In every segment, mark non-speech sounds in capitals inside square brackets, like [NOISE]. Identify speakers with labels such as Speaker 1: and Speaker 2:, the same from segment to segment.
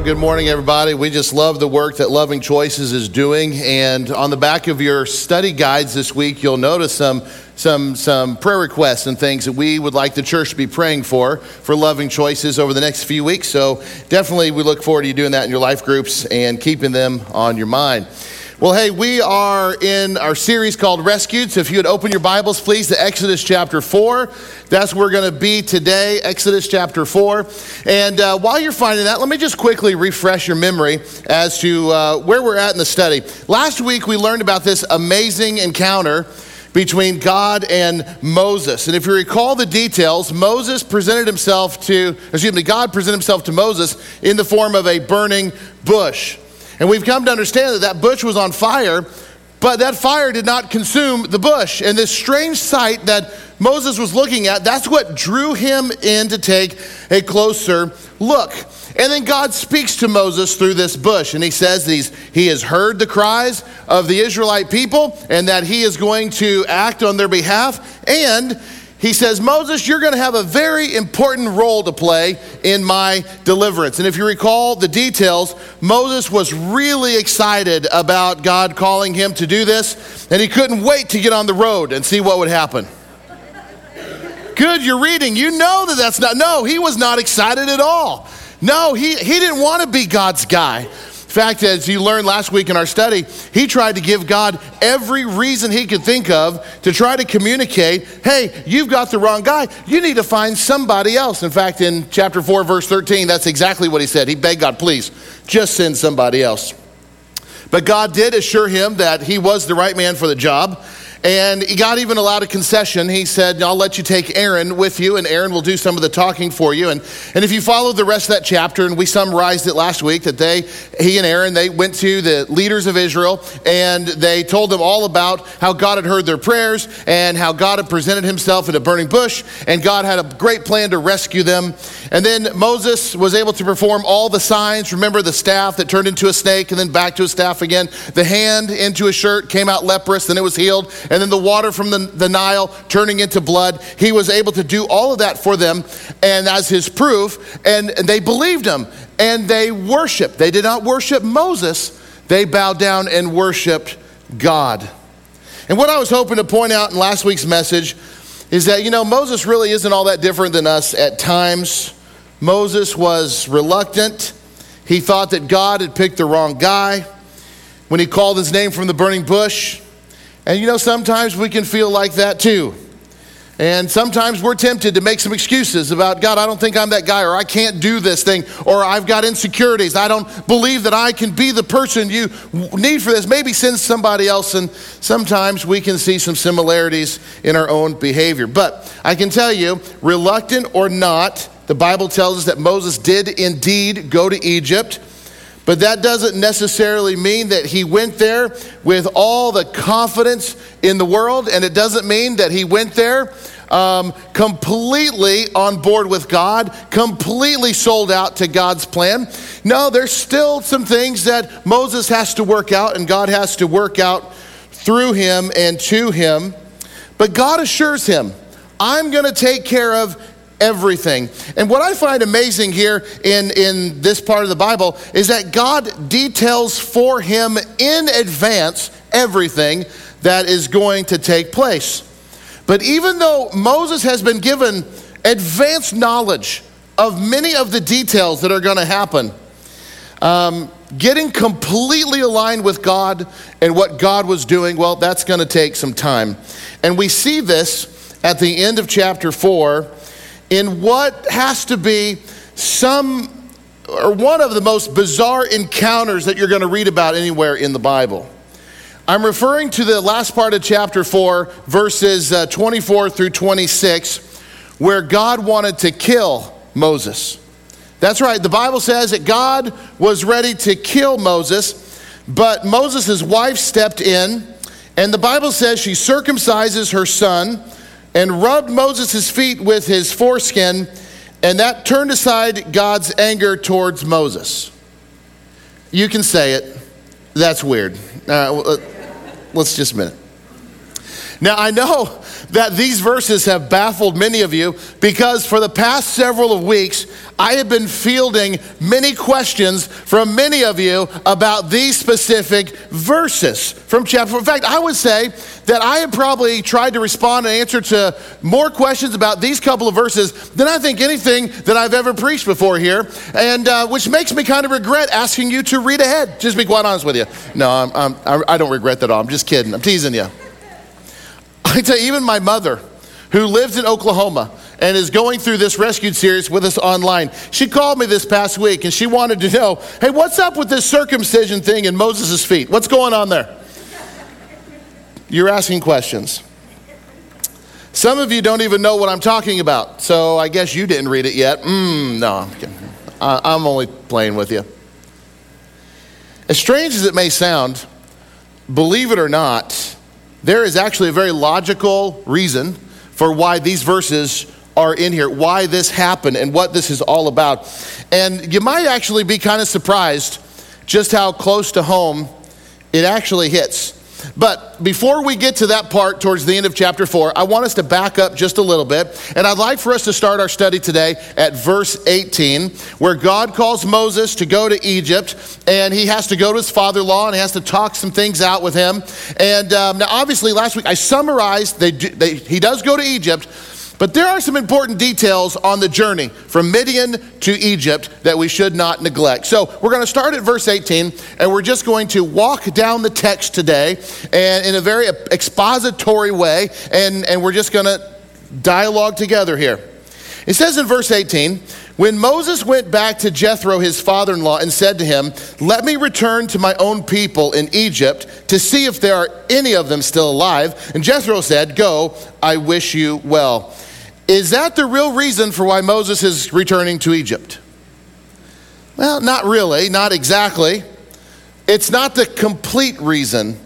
Speaker 1: Well, good morning, everybody. We just love the work that Loving Choices is doing. And on the back of your study guides this week, you'll notice some, some, some prayer requests and things that we would like the church to be praying for, for Loving Choices over the next few weeks. So definitely we look forward to you doing that in your life groups and keeping them on your mind. Well, hey, we are in our series called Rescued. So if you would open your Bibles, please, to Exodus chapter 4. That's where we're going to be today, Exodus chapter 4. And uh, while you're finding that, let me just quickly refresh your memory as to uh, where we're at in the study. Last week, we learned about this amazing encounter between God and Moses. And if you recall the details, Moses presented himself to, excuse me, God presented himself to Moses in the form of a burning bush. And we've come to understand that that bush was on fire, but that fire did not consume the bush. And this strange sight that Moses was looking at, that's what drew him in to take a closer look. And then God speaks to Moses through this bush, and he says that he has heard the cries of the Israelite people and that he is going to act on their behalf. And he says, Moses, you're going to have a very important role to play in my deliverance. And if you recall the details, Moses was really excited about God calling him to do this, and he couldn't wait to get on the road and see what would happen. Good, you're reading. You know that that's not, no, he was not excited at all. No, he, he didn't want to be God's guy. In fact, as you learned last week in our study, he tried to give God every reason he could think of to try to communicate hey, you've got the wrong guy. You need to find somebody else. In fact, in chapter 4, verse 13, that's exactly what he said. He begged God, please, just send somebody else. But God did assure him that he was the right man for the job. And God even allowed a concession. He said, I'll let you take Aaron with you, and Aaron will do some of the talking for you. And, and if you follow the rest of that chapter, and we summarized it last week, that they, he and Aaron, they went to the leaders of Israel and they told them all about how God had heard their prayers and how God had presented himself in a burning bush, and God had a great plan to rescue them. And then Moses was able to perform all the signs. Remember the staff that turned into a snake and then back to a staff again, the hand into a shirt came out leprous, then it was healed and then the water from the, the Nile turning into blood. He was able to do all of that for them and as his proof, and, and they believed him and they worshiped. They did not worship Moses, they bowed down and worshiped God. And what I was hoping to point out in last week's message is that, you know, Moses really isn't all that different than us at times. Moses was reluctant. He thought that God had picked the wrong guy. When he called his name from the burning bush, and you know, sometimes we can feel like that too. And sometimes we're tempted to make some excuses about, God, I don't think I'm that guy, or I can't do this thing, or I've got insecurities. I don't believe that I can be the person you need for this. Maybe send somebody else. And sometimes we can see some similarities in our own behavior. But I can tell you, reluctant or not, the Bible tells us that Moses did indeed go to Egypt. But that doesn't necessarily mean that he went there with all the confidence in the world, and it doesn't mean that he went there um, completely on board with God, completely sold out to God's plan. No, there's still some things that Moses has to work out, and God has to work out through him and to him. But God assures him, I'm going to take care of everything. And what I find amazing here in, in this part of the Bible is that God details for him in advance everything that is going to take place. But even though Moses has been given advanced knowledge of many of the details that are going to happen, um, getting completely aligned with God and what God was doing, well, that's going to take some time. And we see this at the end of chapter 4 in what has to be some or one of the most bizarre encounters that you're going to read about anywhere in the Bible. I'm referring to the last part of chapter 4, verses uh, 24 through 26, where God wanted to kill Moses. That's right, the Bible says that God was ready to kill Moses, but Moses' wife stepped in, and the Bible says she circumcises her son and rubbed Moses' feet with his foreskin, and that turned aside God's anger towards Moses. You can say it. That's weird. Uh, let's just a minute. Now, I know that these verses have baffled many of you because for the past several weeks, I have been fielding many questions from many of you about these specific verses from chapter. In fact, I would say that I have probably tried to respond and answer to more questions about these couple of verses than I think anything that I've ever preached before here, and uh, which makes me kind of regret asking you to read ahead. Just be quite honest with you. No, I'm, I'm, I don't regret that at all. I'm just kidding. I'm teasing you. I tell you, even my mother, who lives in Oklahoma and is going through this rescued series with us online, she called me this past week and she wanted to know hey, what's up with this circumcision thing in Moses' feet? What's going on there? You're asking questions. Some of you don't even know what I'm talking about, so I guess you didn't read it yet. Mm, no, I'm, I'm only playing with you. As strange as it may sound, believe it or not, there is actually a very logical reason for why these verses are in here, why this happened, and what this is all about. And you might actually be kind of surprised just how close to home it actually hits. But before we get to that part towards the end of chapter 4, I want us to back up just a little bit. And I'd like for us to start our study today at verse 18, where God calls Moses to go to Egypt, and he has to go to his father in law and he has to talk some things out with him. And um, now, obviously, last week I summarized, they, they, he does go to Egypt. But there are some important details on the journey from Midian to Egypt that we should not neglect. So we're going to start at verse 18, and we're just going to walk down the text today and in a very expository way, and, and we're just going to dialogue together here. It says in verse 18, when Moses went back to Jethro, his father in law, and said to him, Let me return to my own people in Egypt to see if there are any of them still alive. And Jethro said, Go, I wish you well. Is that the real reason for why Moses is returning to Egypt? Well, not really, not exactly. It's not the complete reason,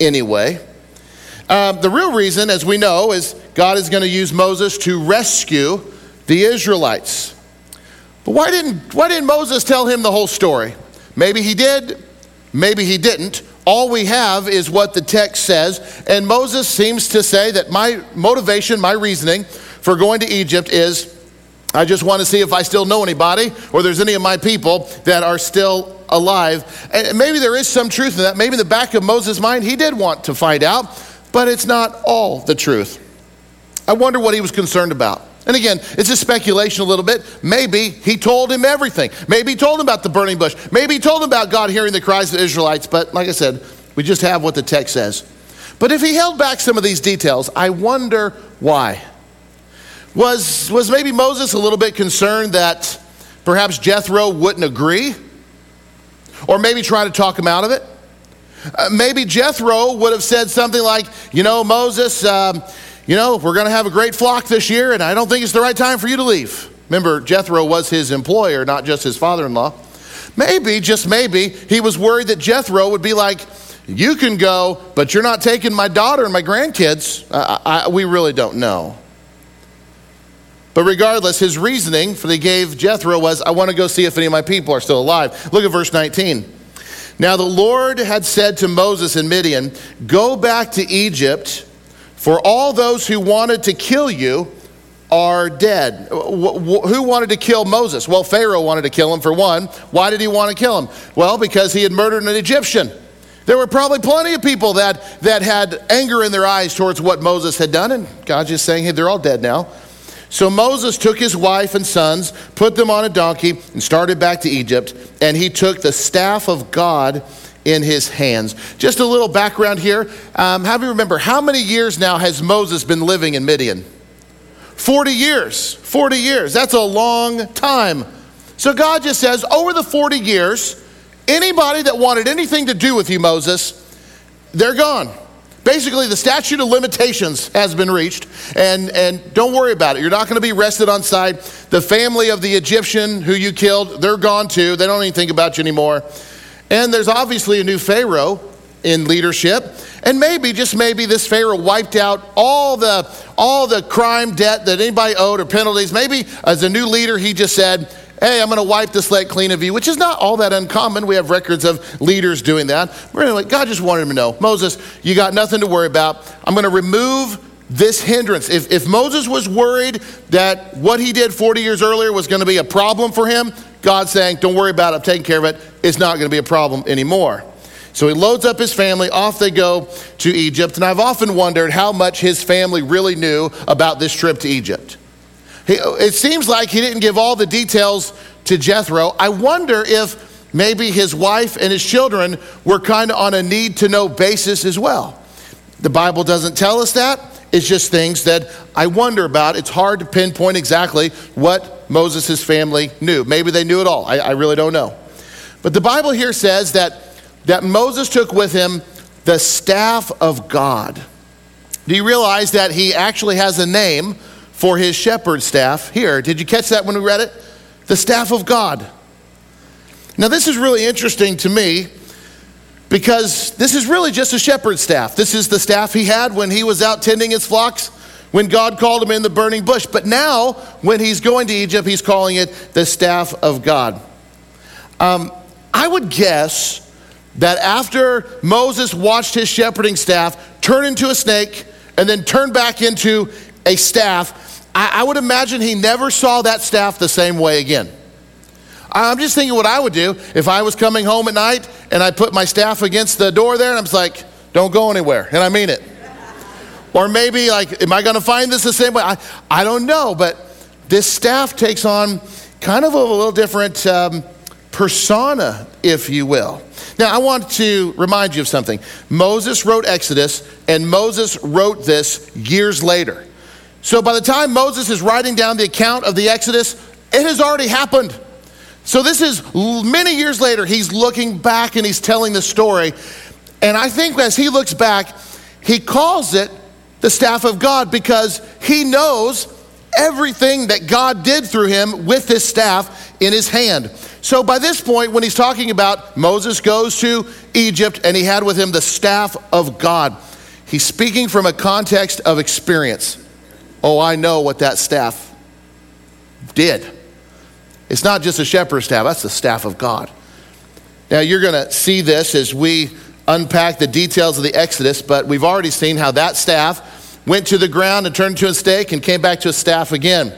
Speaker 1: anyway. Um, the real reason, as we know, is God is going to use Moses to rescue the Israelites. But why didn't, why didn't Moses tell him the whole story? Maybe he did, maybe he didn't. All we have is what the text says, and Moses seems to say that my motivation, my reasoning, for going to Egypt is I just want to see if I still know anybody or there's any of my people that are still alive. And maybe there is some truth in that. Maybe in the back of Moses' mind, he did want to find out, but it's not all the truth. I wonder what he was concerned about. And again, it's a speculation a little bit. Maybe he told him everything. Maybe he told him about the burning bush. Maybe he told him about God hearing the cries of the Israelites. But like I said, we just have what the text says. But if he held back some of these details, I wonder why. Was, was maybe Moses a little bit concerned that perhaps Jethro wouldn't agree? Or maybe try to talk him out of it? Uh, maybe Jethro would have said something like, You know, Moses, um, you know, we're going to have a great flock this year, and I don't think it's the right time for you to leave. Remember, Jethro was his employer, not just his father in law. Maybe, just maybe, he was worried that Jethro would be like, You can go, but you're not taking my daughter and my grandkids. Uh, I, we really don't know. But regardless, his reasoning for they gave Jethro was, I want to go see if any of my people are still alive. Look at verse 19. Now the Lord had said to Moses and Midian, Go back to Egypt, for all those who wanted to kill you are dead. Who wanted to kill Moses? Well, Pharaoh wanted to kill him for one. Why did he want to kill him? Well, because he had murdered an Egyptian. There were probably plenty of people that, that had anger in their eyes towards what Moses had done, and God's just saying, hey, they're all dead now. So Moses took his wife and sons, put them on a donkey, and started back to Egypt. And he took the staff of God in his hands. Just a little background here. Um, have you remember how many years now has Moses been living in Midian? 40 years. 40 years. That's a long time. So God just says, over the 40 years, anybody that wanted anything to do with you, Moses, they're gone. Basically, the statute of limitations has been reached, and, and don't worry about it. You're not going to be arrested on sight. The family of the Egyptian who you killed, they're gone too. They don't even think about you anymore. And there's obviously a new Pharaoh in leadership. And maybe, just maybe, this Pharaoh wiped out all the, all the crime debt that anybody owed or penalties. Maybe as a new leader, he just said, hey, I'm going to wipe the slate clean of you, which is not all that uncommon. We have records of leaders doing that. But anyway, God just wanted him to know Moses, you got nothing to worry about. I'm going to remove this hindrance. If, if Moses was worried that what he did 40 years earlier was going to be a problem for him, God's saying, don't worry about it, I'm taking care of it. It's not going to be a problem anymore. So he loads up his family, off they go to Egypt. And I've often wondered how much his family really knew about this trip to Egypt. He, it seems like he didn't give all the details to Jethro. I wonder if maybe his wife and his children were kind of on a need to know basis as well. The Bible doesn't tell us that. It's just things that I wonder about. It's hard to pinpoint exactly what Moses' family knew. Maybe they knew it all. I, I really don't know. But the Bible here says that that Moses took with him the staff of God. Do you realize that he actually has a name for his shepherd staff here? Did you catch that when we read it? The staff of God. Now, this is really interesting to me because this is really just a shepherd staff. This is the staff he had when he was out tending his flocks, when God called him in the burning bush. But now, when he's going to Egypt, he's calling it the staff of God. Um, I would guess that after Moses watched his shepherding staff turn into a snake and then turn back into a staff, I, I, would imagine he never saw that staff the same way again. I'm just thinking what I would do if I was coming home at night and I put my staff against the door there and I'm just like, don't go anywhere. And I mean it. Or maybe like, am I going to find this the same way? I, I don't know, but this staff takes on kind of a little different um, persona, if you will. Now, I want to remind you of something. Moses wrote Exodus, and Moses wrote this years later. So by the time Moses is writing down the account of the Exodus, it has already happened. So this is many years later, he's looking back and he's telling the story. And I think as he looks back, he calls it the staff of God because he knows everything that God did through him with this staff in his hand. So by this point, when he's talking about Moses goes to Egypt and he had with him the staff of God, he's speaking from a context of experience. Oh, I know what that staff did. It's not just a shepherd's staff, that's the staff of God. Now, you're going to see this as we unpack the details of the Exodus, but we've already seen how that staff went to the ground and turned into a stake and came back to a staff again.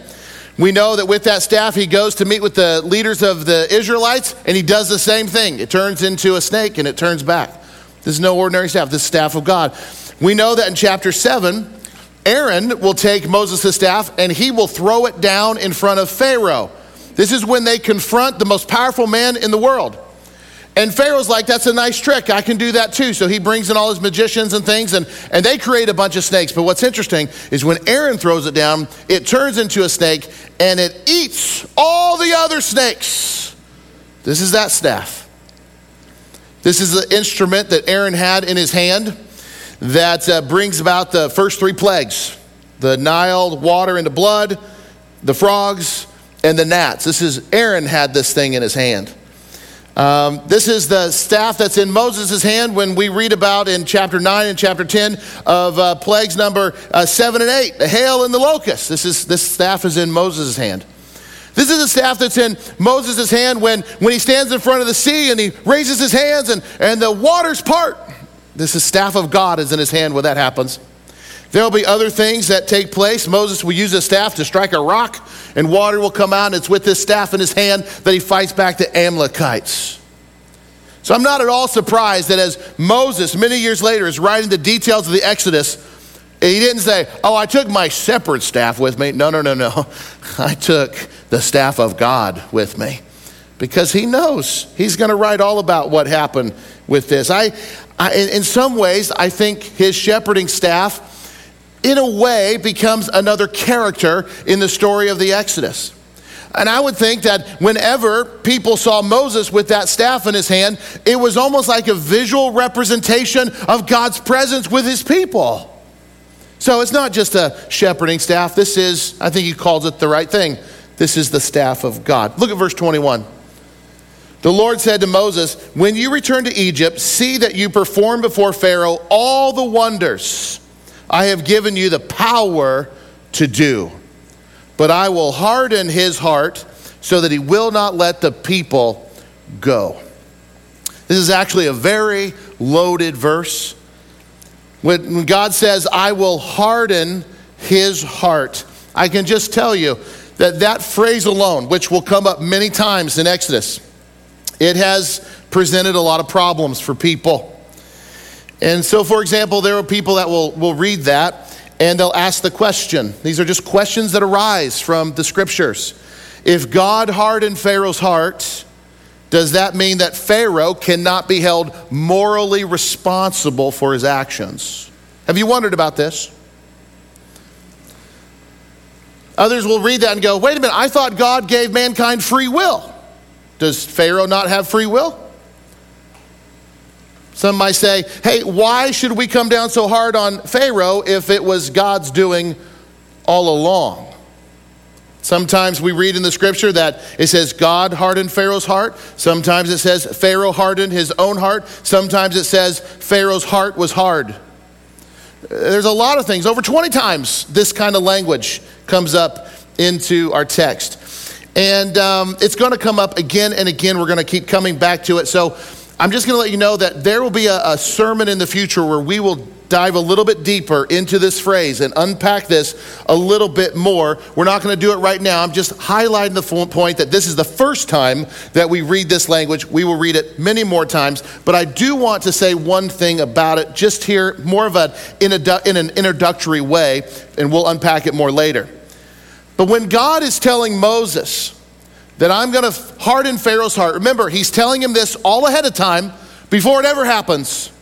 Speaker 1: We know that with that staff, he goes to meet with the leaders of the Israelites, and he does the same thing. It turns into a snake and it turns back. This is no ordinary staff, this is staff of God. We know that in chapter 7, Aaron will take Moses' staff and he will throw it down in front of Pharaoh. This is when they confront the most powerful man in the world. And Pharaoh's like, that's a nice trick. I can do that too. So he brings in all his magicians and things, and, and they create a bunch of snakes. But what's interesting is when Aaron throws it down, it turns into a snake and it eats all the other snakes. This is that staff. This is the instrument that Aaron had in his hand that uh, brings about the first three plagues the Nile water into blood, the frogs, and the gnats. This is Aaron had this thing in his hand. Um, this is the staff that's in Moses' hand when we read about in chapter 9 and chapter 10 of uh, plagues number uh, 7 and 8, the hail and the locust. This, is, this staff is in Moses' hand. This is the staff that's in Moses' hand when, when he stands in front of the sea and he raises his hands and, and the waters part. This is staff of God is in his hand when that happens. There'll be other things that take place. Moses will use a staff to strike a rock, and water will come out, and it's with this staff in his hand that he fights back the Amalekites. So I'm not at all surprised that as Moses, many years later, is writing the details of the Exodus, he didn't say, Oh, I took my shepherd staff with me. No, no, no, no. [LAUGHS] I took the staff of God with me because he knows he's going to write all about what happened with this. I, I, in some ways, I think his shepherding staff in a way, becomes another character in the story of the Exodus. And I would think that whenever people saw Moses with that staff in his hand, it was almost like a visual representation of God's presence with his people. So it's not just a shepherding staff. This is, I think he calls it the right thing. This is the staff of God. Look at verse 21. The Lord said to Moses, When you return to Egypt, see that you perform before Pharaoh all the wonders I have given you the power to do. But I will harden his heart so that he will not let the people go. This is actually a very loaded verse. When God says, I will harden his heart, I can just tell you that that phrase alone, which will come up many times in Exodus, it has presented a lot of problems for people. And so, for example, there are people that will, will read that and they'll ask the question. These are just questions that arise from the scriptures. If God hardened Pharaoh's heart, does that mean that Pharaoh cannot be held morally responsible for his actions? Have you wondered about this? Others will read that and go, wait a minute, I thought God gave mankind free will. Does Pharaoh not have free will? Some might say, hey, why should we come down so hard on Pharaoh if it was God's doing all along? Sometimes we read in the scripture that it says God hardened Pharaoh's heart. Sometimes it says Pharaoh hardened his own heart. Sometimes it says Pharaoh's heart was hard. There's a lot of things. Over 20 times this kind of language comes up into our text. And um, it's going to come up again and again. We're going to keep coming back to it. So I'm just going to let you know that there will be a, a, sermon in the future where we will dive a little bit deeper into this phrase and unpack this a little bit more. We're not going to do it right now. I'm just highlighting the point that this is the first time that we read this language. We will read it many more times, but I do want to say one thing about it just here, more of a, in, a, in an introductory way, and we'll unpack it more later. But when God is telling Moses, that I'm going to harden Pharaoh's heart. Remember, he's telling him this all ahead of time before it ever happens.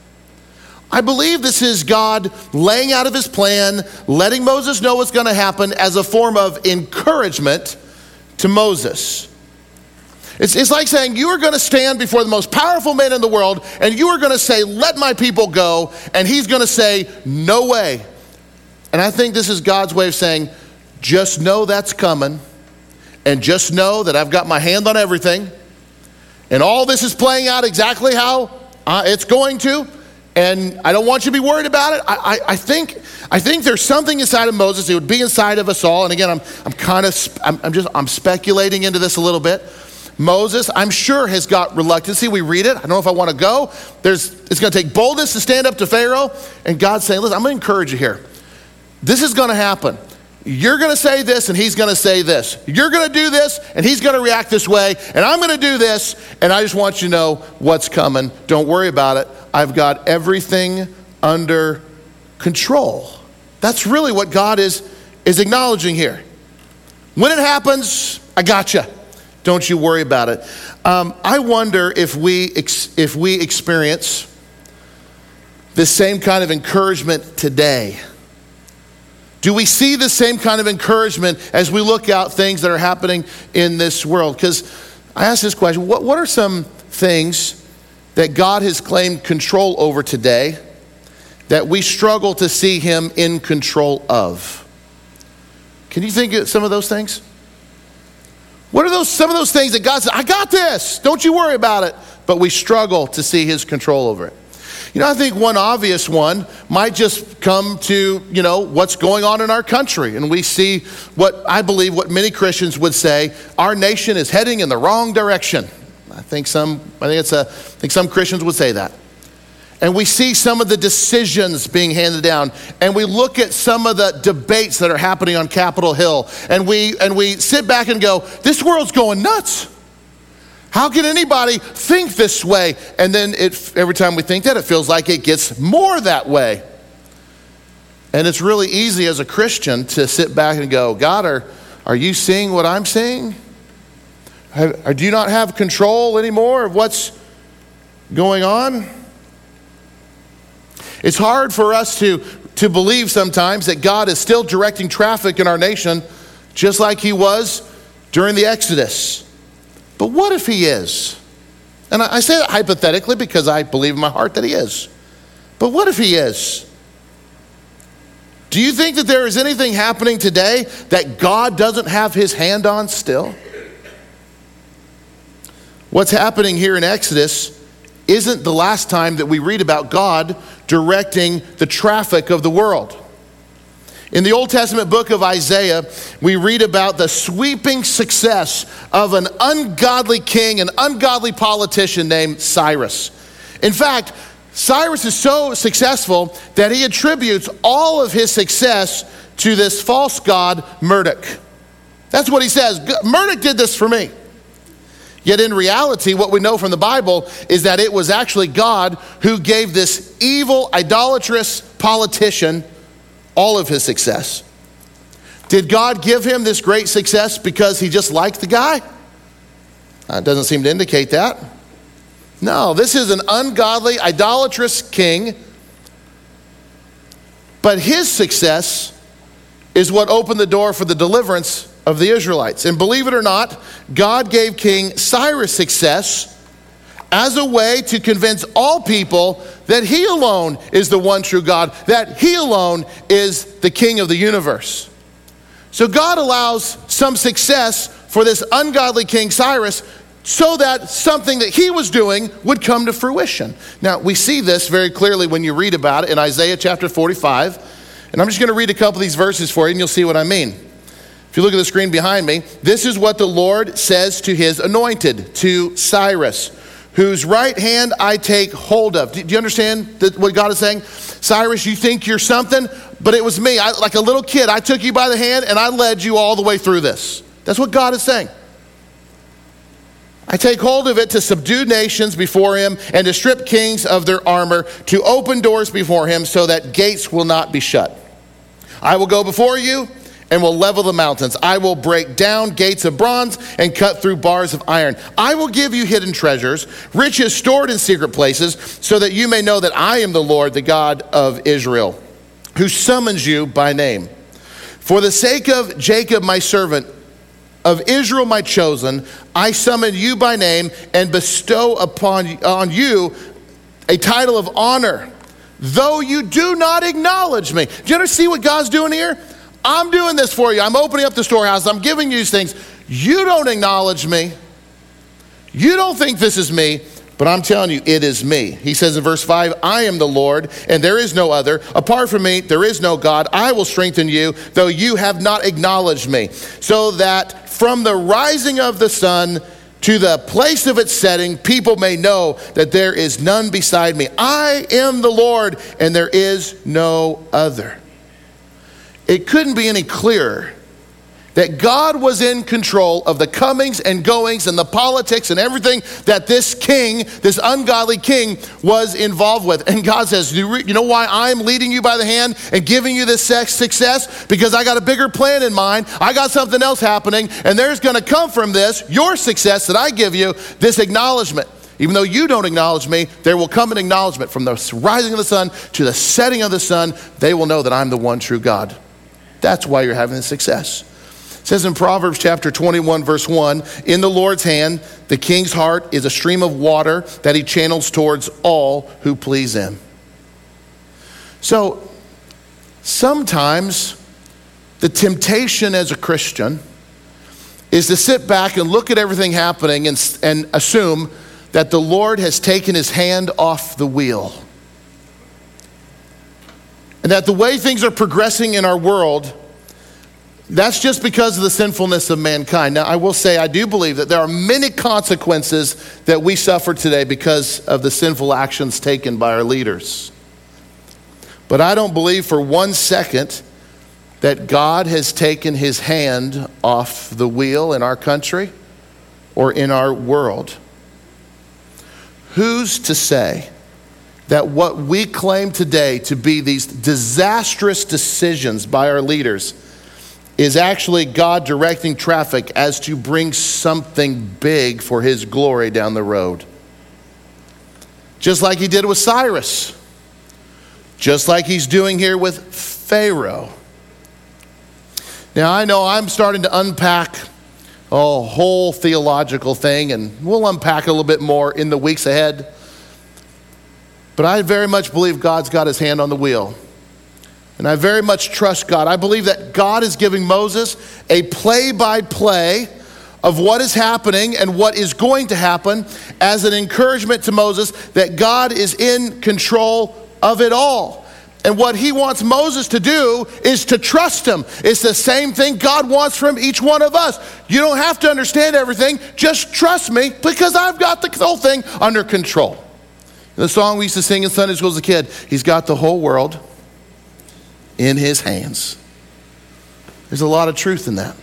Speaker 1: I believe this is God laying out of his plan, letting Moses know what's going to happen as a form of encouragement to Moses. It's, it's like saying, You are going to stand before the most powerful man in the world, and you are going to say, Let my people go. And he's going to say, No way. And I think this is God's way of saying, Just know that's coming and just know that I've got my hand on everything. And all this is playing out exactly how uh, it's going to. And I don't want you to be worried about it. I, I, I, think, I think there's something inside of Moses. It would be inside of us all. And again, I'm, I'm kind of, I'm, I'm just, I'm speculating into this a little bit. Moses, I'm sure, has got reluctancy. We read it. I don't know if I want to go. There's, it's going to take boldness to stand up to Pharaoh. And God's saying, listen, I'm going to encourage you here. This is going to happen. You're going to say this, and he's going to say this. You're going to do this, and he's going to react this way, and I'm going to do this, and I just want you to know what's coming. Don't worry about it. I've got everything under control. That's really what God is, is acknowledging here. When it happens, I got you. Don't you worry about it. Um, I wonder if we, ex- if we experience the same kind of encouragement today do we see the same kind of encouragement as we look out things that are happening in this world? Because I ask this question what, what are some things that God has claimed control over today that we struggle to see Him in control of? Can you think of some of those things? What are those some of those things that God said, I got this, don't you worry about it, but we struggle to see His control over it? You know, I think one obvious one might just come to, you know, what's going on in our country. And we see what I believe what many Christians would say our nation is heading in the wrong direction. I think some, I think it's a, I think some Christians would say that. And we see some of the decisions being handed down, and we look at some of the debates that are happening on Capitol Hill, and we, and we sit back and go, This world's going nuts. How can anybody think this way? And then it, every time we think that, it feels like it gets more that way. And it's really easy as a Christian to sit back and go, God, are, are you seeing what I'm seeing? Have, do you not have control anymore of what's going on? It's hard for us to, to believe sometimes that God is still directing traffic in our nation just like He was during the Exodus. But what if he is? And I say that hypothetically because I believe in my heart that he is. But what if he is? Do you think that there is anything happening today that God doesn't have his hand on still? What's happening here in Exodus isn't the last time that we read about God directing the traffic of the world. In the Old Testament book of Isaiah, we read about the sweeping success of an ungodly king, an ungodly politician named Cyrus. In fact, Cyrus is so successful that he attributes all of his success to this false god, Marduk. That's what he says. Marduk did this for me. Yet in reality, what we know from the Bible is that it was actually God who gave this evil, idolatrous politician all of his success. Did God give him this great success because he just liked the guy? Uh, it doesn't seem to indicate that. No, this is an ungodly, idolatrous king. But his success is what opened the door for the deliverance of the Israelites. And believe it or not, God gave King Cyrus success as a way to convince all people that he alone is the one true God, that he alone is the king of the universe. So God allows some success for this ungodly king Cyrus so that something that he was doing would come to fruition. Now, we see this very clearly when you read about it in Isaiah chapter 45. And I'm just going to read a couple of these verses for you and you'll see what I mean. If you look at the screen behind me, this is what the Lord says to his anointed, to Cyrus whose right hand I take hold of. Do, you understand what God is saying? Cyrus, you think you're something, but it was me. I, like a little kid, I took you by the hand and I led you all the way through this. That's what God is saying. I take hold of it to subdue nations before him and to strip kings of their armor, to open doors before him so that gates will not be shut. I will go before you and will level the mountains. I will break down gates of bronze and cut through bars of iron. I will give you hidden treasures, riches stored in secret places, so that you may know that I am the Lord, the God of Israel, who summons you by name. For the sake of Jacob, my servant, of Israel, my chosen, I summon you by name and bestow upon on you a title of honor, though you do not acknowledge me. Do you understand what God's doing here? I'm doing this for you. I'm opening up the storehouse. I'm giving you these things. You don't acknowledge me. You don't think this is me, but I'm telling you, it is me. He says in verse 5 I am the Lord, and there is no other. Apart from me, there is no God. I will strengthen you, though you have not acknowledged me, so that from the rising of the sun, to the place of its setting, people may know that there is none beside me. I am the Lord, and there is no other. It couldn't be any clearer that God was in control of the comings and goings and the politics and everything that this king, this ungodly king, was involved with. And God says, You know why I'm leading you by the hand and giving you this success? Because I got a bigger plan in mind. I got something else happening, and there's going to come from this, your success that I give you, this acknowledgement. Even though you don't acknowledge me, there will come an acknowledgement from the rising of the sun to the setting of the sun. They will know that I'm the one true God. That's why you're having success. It says in Proverbs chapter 21, verse 1 In the Lord's hand, the king's heart is a stream of water that he channels towards all who please him. So sometimes the temptation as a Christian is to sit back and look at everything happening and, and assume that the Lord has taken his hand off the wheel. And that the way things are progressing in our world, that's just because of the sinfulness of mankind. Now, I will say, I do believe that there are many consequences that we suffer today because of the sinful actions taken by our leaders. But I don't believe for one second that God has taken his hand off the wheel in our country or in our world. Who's to say that what we claim today to be these disastrous decisions by our leaders is actually God directing traffic as to bring something big for his glory down the road. Just like he did with Cyrus, just like he's doing here with Pharaoh. Now, I know I'm starting to unpack a whole theological thing, and we'll unpack a little bit more in the weeks ahead. But I very much believe God's got his hand on the wheel. And I very much trust God. I believe that God is giving Moses a play by play of what is happening and what is going to happen as an encouragement to Moses that God is in control of it all. And what he wants Moses to do is to trust him. It's the same thing God wants from each one of us. You don't have to understand everything, just trust me because I've got the whole thing under control. The song we used to sing in Sunday school as a kid, He's got the whole world in His hands. There's a lot of truth in that.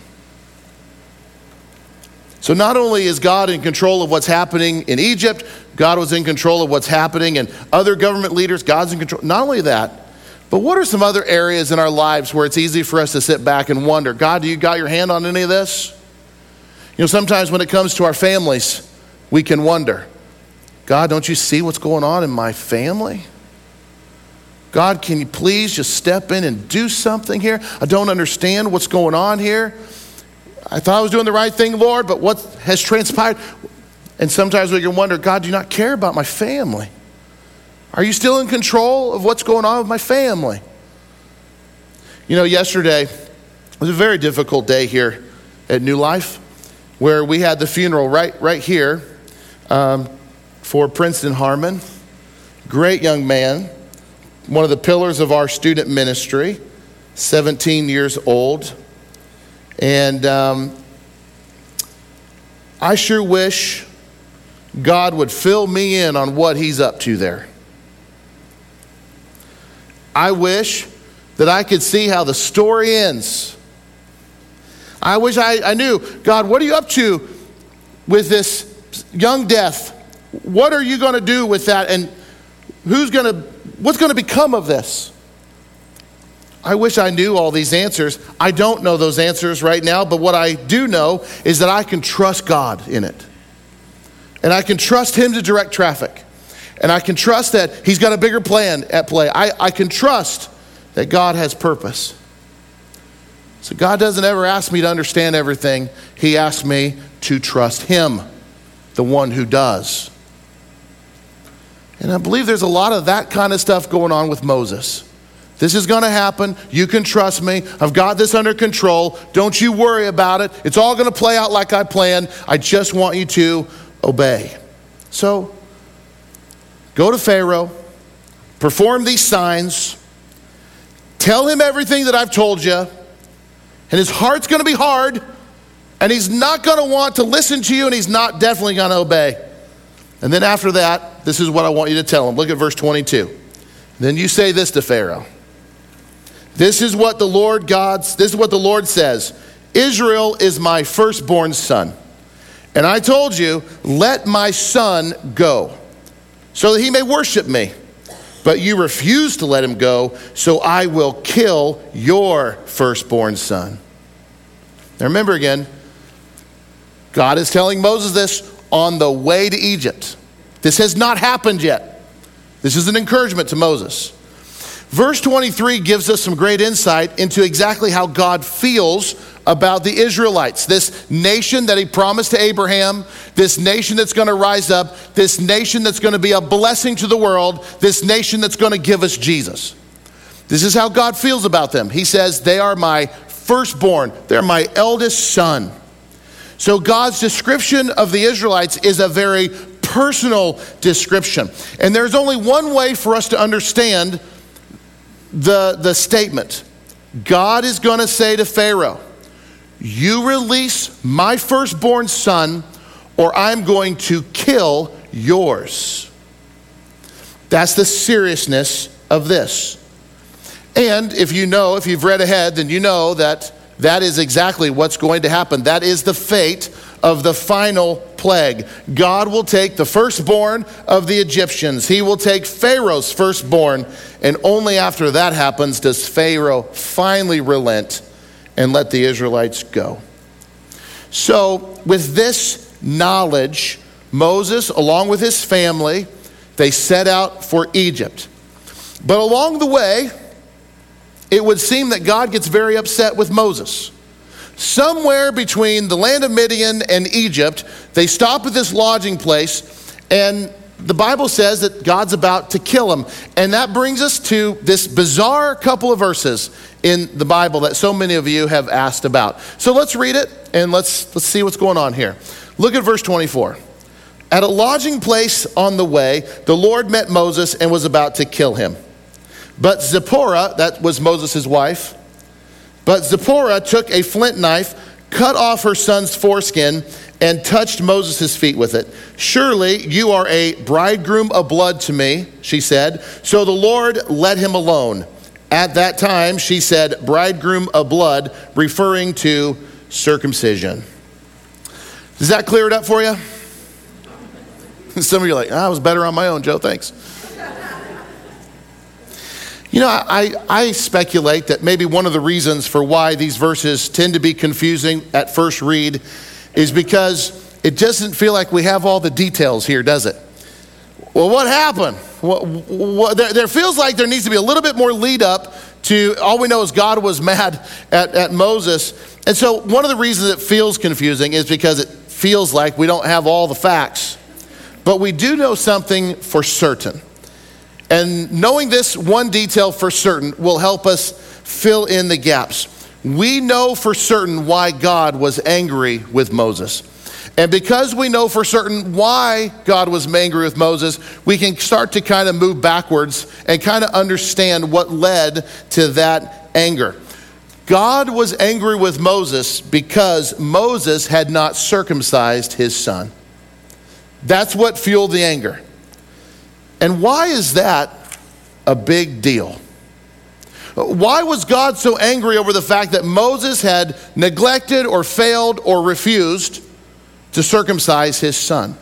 Speaker 1: So, not only is God in control of what's happening in Egypt, God was in control of what's happening and other government leaders, God's in control. Not only that, but what are some other areas in our lives where it's easy for us to sit back and wonder, God, do you got your hand on any of this? You know, sometimes when it comes to our families, we can wonder, God, don't you see what's going on in my family? God, can you please just step in and do something here? I don't understand what's going on here. I thought I was doing the right thing, Lord, but what has transpired? And sometimes we can wonder, God, do you not care about my family? Are you still in control of what's going on with my family? You know, yesterday was a very difficult day here at New Life where we had the funeral right, right here um, for Princeton Harmon. Great young man one of the pillars of our student ministry, 17 years old. And um, I sure wish God would fill me in on what He's up to there. I wish that I could see how the story ends. I wish I, I knew, God, what are you up to with this young death? What are you going to do with that? And who's going to what's going to become of this? I wish I knew all these answers. I don't know those answers right now, but what I do know is that I can trust God in it. And I can trust Him to direct traffic. And I can trust that He's got a bigger plan at play. I, I can trust that God has purpose. So God doesn't ever ask me to understand everything, He asks me to trust Him, the one who does. And I believe there's a lot of that kind of stuff going on with Moses. This is going to happen. You can trust me. I've got this under control. Don't you worry about it. It's all going to play out like I planned. I just want you to obey. So, go to Pharaoh, perform these signs, tell him everything that I've told you, and his heart's going to be hard, and he's not going to want to listen to you, and he's not definitely going to obey. And then after that, this is what I want you to tell him. Look at verse 22. Then you say this to Pharaoh. This is what the Lord God's this is what the Lord says. Israel is my firstborn son. And I told you, let my son go, so that he may worship me. But you refuse to let him go, so I will kill your firstborn son. Now remember again, God is telling Moses this on the way to Egypt. This has not happened yet. This is an encouragement to Moses. Verse 23 gives us some great insight into exactly how God feels about the Israelites, this nation that he promised to Abraham, this nation that's going to rise up, this nation that's going to be a blessing to the world, this nation that's going to give us Jesus. This is how God feels about them. He says, They are my firstborn, they're my eldest son. So God's description of the Israelites is a very personal description. And there's only one way for us to understand the, the statement God is going to say to Pharaoh, You release my firstborn son, or I'm going to kill yours. That's the seriousness of this. And if you know, if you've read ahead, then you know that that is exactly what's going to happen. That is the fate of the final plague. God will take the firstborn of the Egyptians, He will take Pharaoh's firstborn, and only after that happens does Pharaoh finally relent and let the Israelites go. So, with this knowledge, Moses, along with his family, they set out for Egypt. But along the way, it would seem that God gets very upset with Moses. Somewhere between the land of Midian and Egypt, they stop at this lodging place, and the Bible says that God's about to kill him. And that brings us to this bizarre couple of verses in the Bible that so many of you have asked about. So let's read it and let's, let's see what's going on here. Look at verse 24. At a lodging place on the way, the Lord met Moses and was about to kill him. But Zipporah, that was Moses' wife, but Zipporah took a flint knife, cut off her son's foreskin, and touched Moses' feet with it. Surely you are a bridegroom of blood to me, she said. So the Lord let him alone. At that time, she said, bridegroom of blood, referring to circumcision. Does that clear it up for you? [LAUGHS] Some of you are like, ah, I was better on my own, Joe, thanks. You know, I, I speculate that maybe one of the reasons for why these verses tend to be confusing at first read is because it doesn't feel like we have all the details here, does it? Well, what happened? What, what, there, there, feels like there needs to be a little bit more lead up to all we know is God was [LAUGHS] mad at, at Moses. And so, one of the reasons it feels confusing is because it feels like we don't have all the facts. But we do know something for certain. And knowing this one detail for certain will help us fill in the gaps. We know for certain why God was angry with Moses. And because we know for certain why God was angry with Moses, we can start to kind of move backwards and kind of understand what led to that anger. God was angry with Moses because Moses had not circumcised his son. That's what fueled the anger. And why is that a big deal? Why was God so angry over the fact that Moses had neglected or failed or refused to circumcise his son?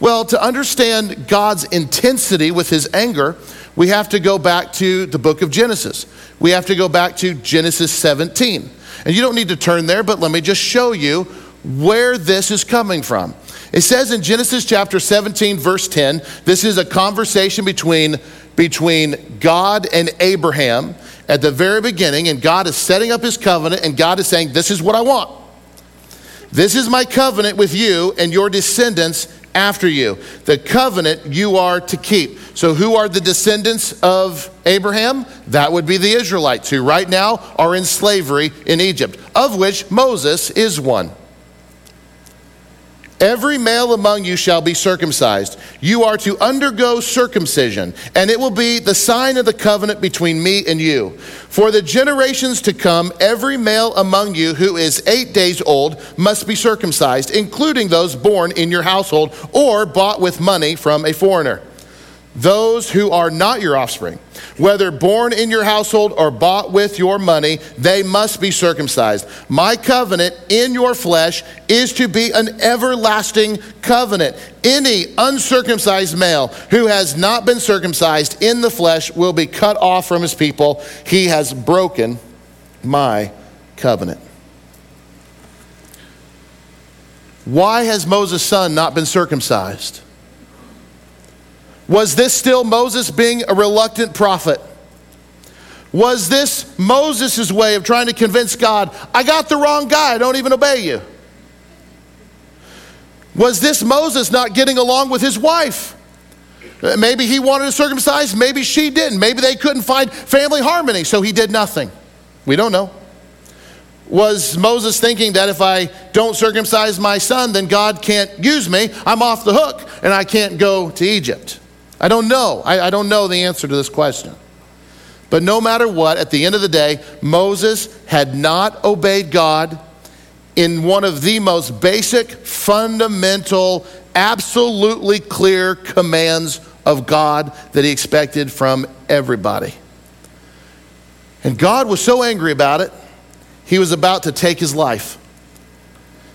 Speaker 1: Well, to understand God's intensity with his anger, we have to go back to the book of Genesis. We have to go back to Genesis 17. And you don't need to turn there, but let me just show you where this is coming from. It says in Genesis chapter 17, verse 10, this is a conversation between, between God and Abraham at the very beginning, and God is setting up his covenant, and God is saying, This is what I want. This is my covenant with you and your descendants after you. The covenant you are to keep. So, who are the descendants of Abraham? That would be the Israelites, who right now are in slavery in Egypt, of which Moses is one. Every male among you shall be circumcised. You are to undergo circumcision, and it will be the sign of the covenant between me and you. For the generations to come, every male among you who is eight days old must be circumcised, including those born in your household or bought with money from a foreigner those who are not your offspring, whether born in your household or bought with your money, they must be circumcised. My covenant in your flesh is to be an everlasting covenant. Any uncircumcised male who has not been circumcised in the flesh will be cut off from his people. He has broken my covenant. Why has Moses' son not been circumcised? Was this still Moses being a reluctant prophet? Was this Moses' way of trying to convince God, I got the wrong guy, I don't even obey you? Was this Moses not getting along with his wife? Maybe he wanted to circumcise, maybe she didn't. Maybe they couldn't find family harmony, so he did nothing. We don't know. Was Moses thinking that if I don't circumcise my son, then God can't use me? I'm off the hook and I can't go to Egypt. I don't know. I, I don't know the answer to this question. But no matter what, at the end of the day, Moses had not obeyed God in one of the most basic, fundamental, absolutely clear commands of God that he expected from everybody. And God was so angry about it, he was about to take his life.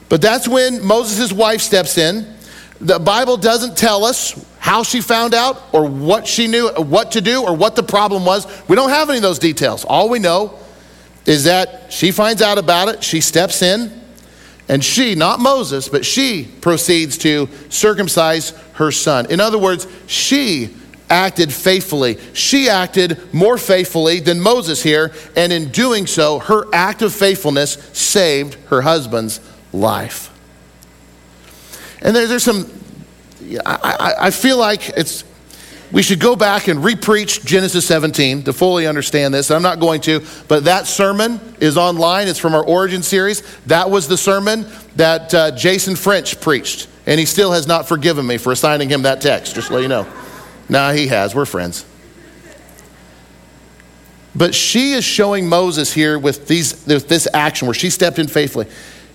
Speaker 1: But that's when Moses' wife steps in. The Bible doesn't tell us how she found out or what she knew, uh, what to do or what the problem was. We don't have any of those details. All we know is that she finds out about it, she steps in, and she, not Moses, but she proceeds to circumcise her son. In other words, she acted faithfully. She acted more faithfully than Moses here, and in doing so, her act of faithfulness saved her husband's life. And there, there's some I, I, feel like it's we should go back and repreach Genesis 17 to fully understand this. I'm not going to, but that sermon is online. It's from our Origin series. That was the sermon that uh, Jason French preached, and he still has not forgiven me for assigning him that text, just to let you know. Nah, he has. We're friends. But she is showing Moses here with, these, with this action where she stepped in faithfully.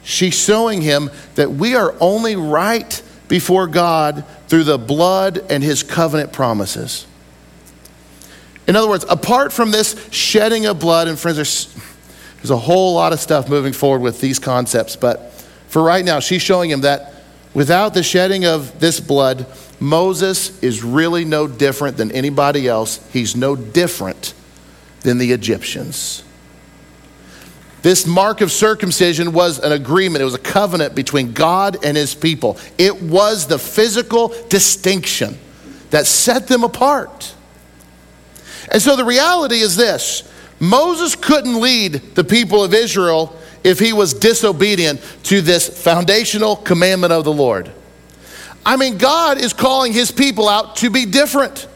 Speaker 1: She's showing him that we are only right before God through the blood and his covenant promises. In other words, apart from this shedding of blood, and friends, there's, there's a whole lot of stuff moving forward with these concepts, but for right now, she's showing him that without the shedding of this blood, Moses is really no different than anybody else. He's no different than the Egyptians. This mark of circumcision was an agreement, it was a covenant between God and his people. It was the physical distinction that set them apart. And so the reality is this Moses couldn't lead the people of Israel if he was disobedient to this foundational commandment of the Lord. I mean, God is calling his people out to be different.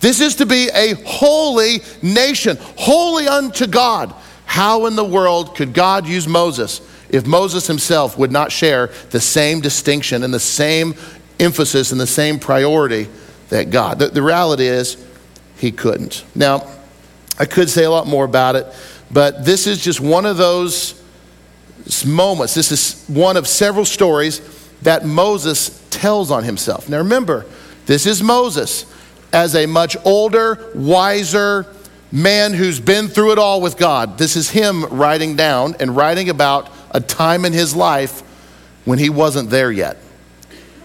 Speaker 1: This is to be a holy nation, holy unto God. How in the world could God use Moses if Moses himself would not share the same distinction and the same emphasis and the same priority that God? The, the reality is, he couldn't. Now, I could say a lot more about it, but this is just one of those moments. This is one of several stories that Moses tells on himself. Now, remember, this is Moses as a much older, wiser, man who's been through it all with God. This is him writing down and writing about a time in his life when he wasn't there yet.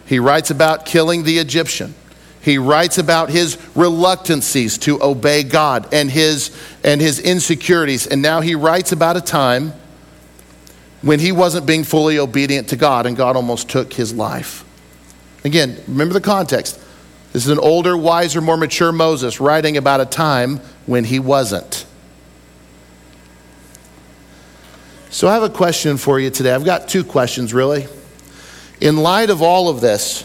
Speaker 1: He writes about killing the Egyptian. He writes about his reluctancies to obey God and his, and his insecurities. And now he writes about a time when he wasn't being fully obedient to God and God almost took his life. Again, remember the context. This is an older, wiser, more mature Moses writing about a time when he wasn't. So I have a question for you today. I've got two questions, really. In light of all of this,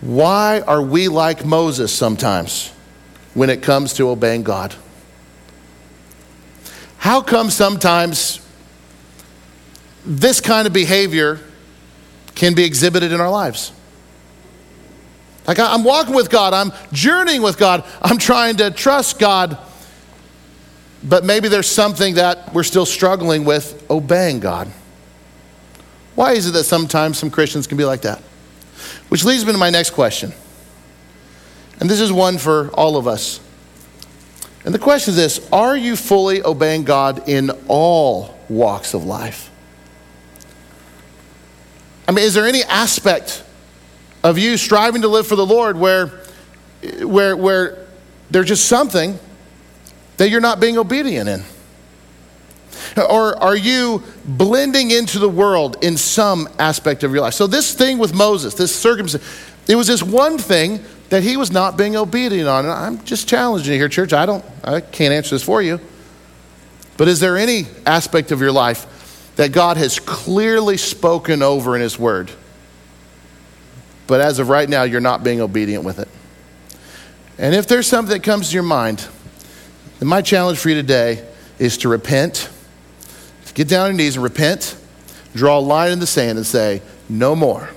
Speaker 1: why are we like Moses sometimes when it comes to obeying God? How come sometimes this kind of behavior can be exhibited in our lives? Like I'm walking with God, I'm journeying with God, I'm trying to trust God, but maybe there's something that we're still struggling with obeying God. Why is it that sometimes some Christians can be like that? Which leads me to my next question. And this is one for all of us. And the question is this Are you fully obeying God in all walks of life? I mean, is there any aspect of you striving to live for the Lord where, where, where there's just something that you're not being obedient in? Or are you blending into the world in some aspect of your life? So, this thing with Moses, this circumstance, it was this one thing that he was not being obedient on. And I'm just challenging you here, church. I don't, I can't answer this for you. But is there any aspect of your life that God has clearly spoken over in His Word? But as of right now, you're not being obedient with it. And if there's something that comes to your mind, then my challenge for you today is to repent. Get down on your knees and repent. Draw a line in the sand and say, No more.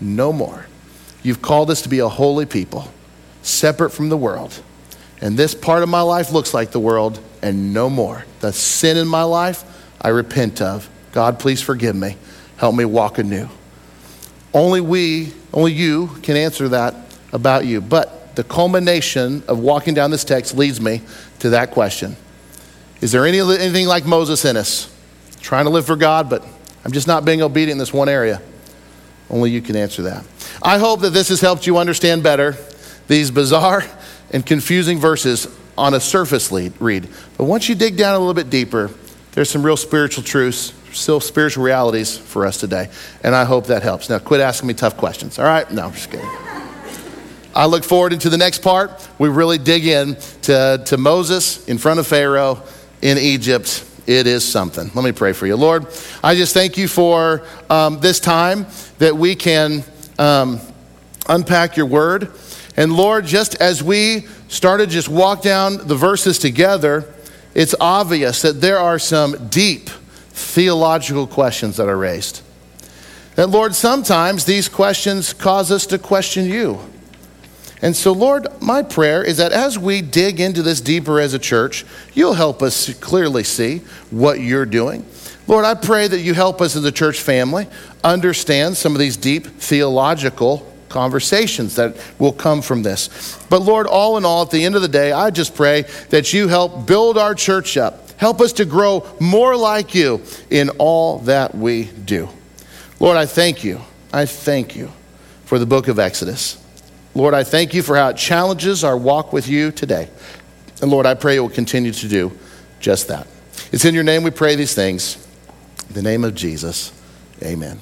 Speaker 1: No more. You've called us to be a holy people, separate from the world. And this part of my life looks like the world, and no more. The sin in my life, I repent of. God, please forgive me. Help me walk anew. Only we, only you can answer that about you. But the culmination of walking down this text leads me to that question Is there any, anything like Moses in us? Trying to live for God, but I'm just not being obedient in this one area. Only you can answer that. I hope that this has helped you understand better these bizarre and confusing verses on a surface read. But once you dig down a little bit deeper, there's some real spiritual truths still spiritual realities for us today. And I hope that helps. Now, quit asking me tough questions, all right? No, I'm just kidding. I look forward into the next part. We really dig in to, to Moses in front of Pharaoh in Egypt. It is something. Let me pray for you. Lord, I just thank you for um, this time that we can um, unpack your word. And Lord, just as we started just walk down the verses together, it's obvious that there are some deep theological questions that are raised. And Lord, sometimes these questions cause us to question you. And so, Lord, my prayer is that as we dig into this deeper as a church, you'll help us clearly see what you're doing. Lord, I pray that you help us as a church family understand some of these deep theological conversations that will come from this. But Lord, all in all, at the end of the day, I just pray that you help build our church up. Help us to grow more like you in all that we do. Lord, I thank you. I thank you for the book of Exodus. Lord, I thank you for how it challenges our walk with you today. And Lord, I pray it will continue to do just that. It's in your name we pray these things. In the name of Jesus, amen.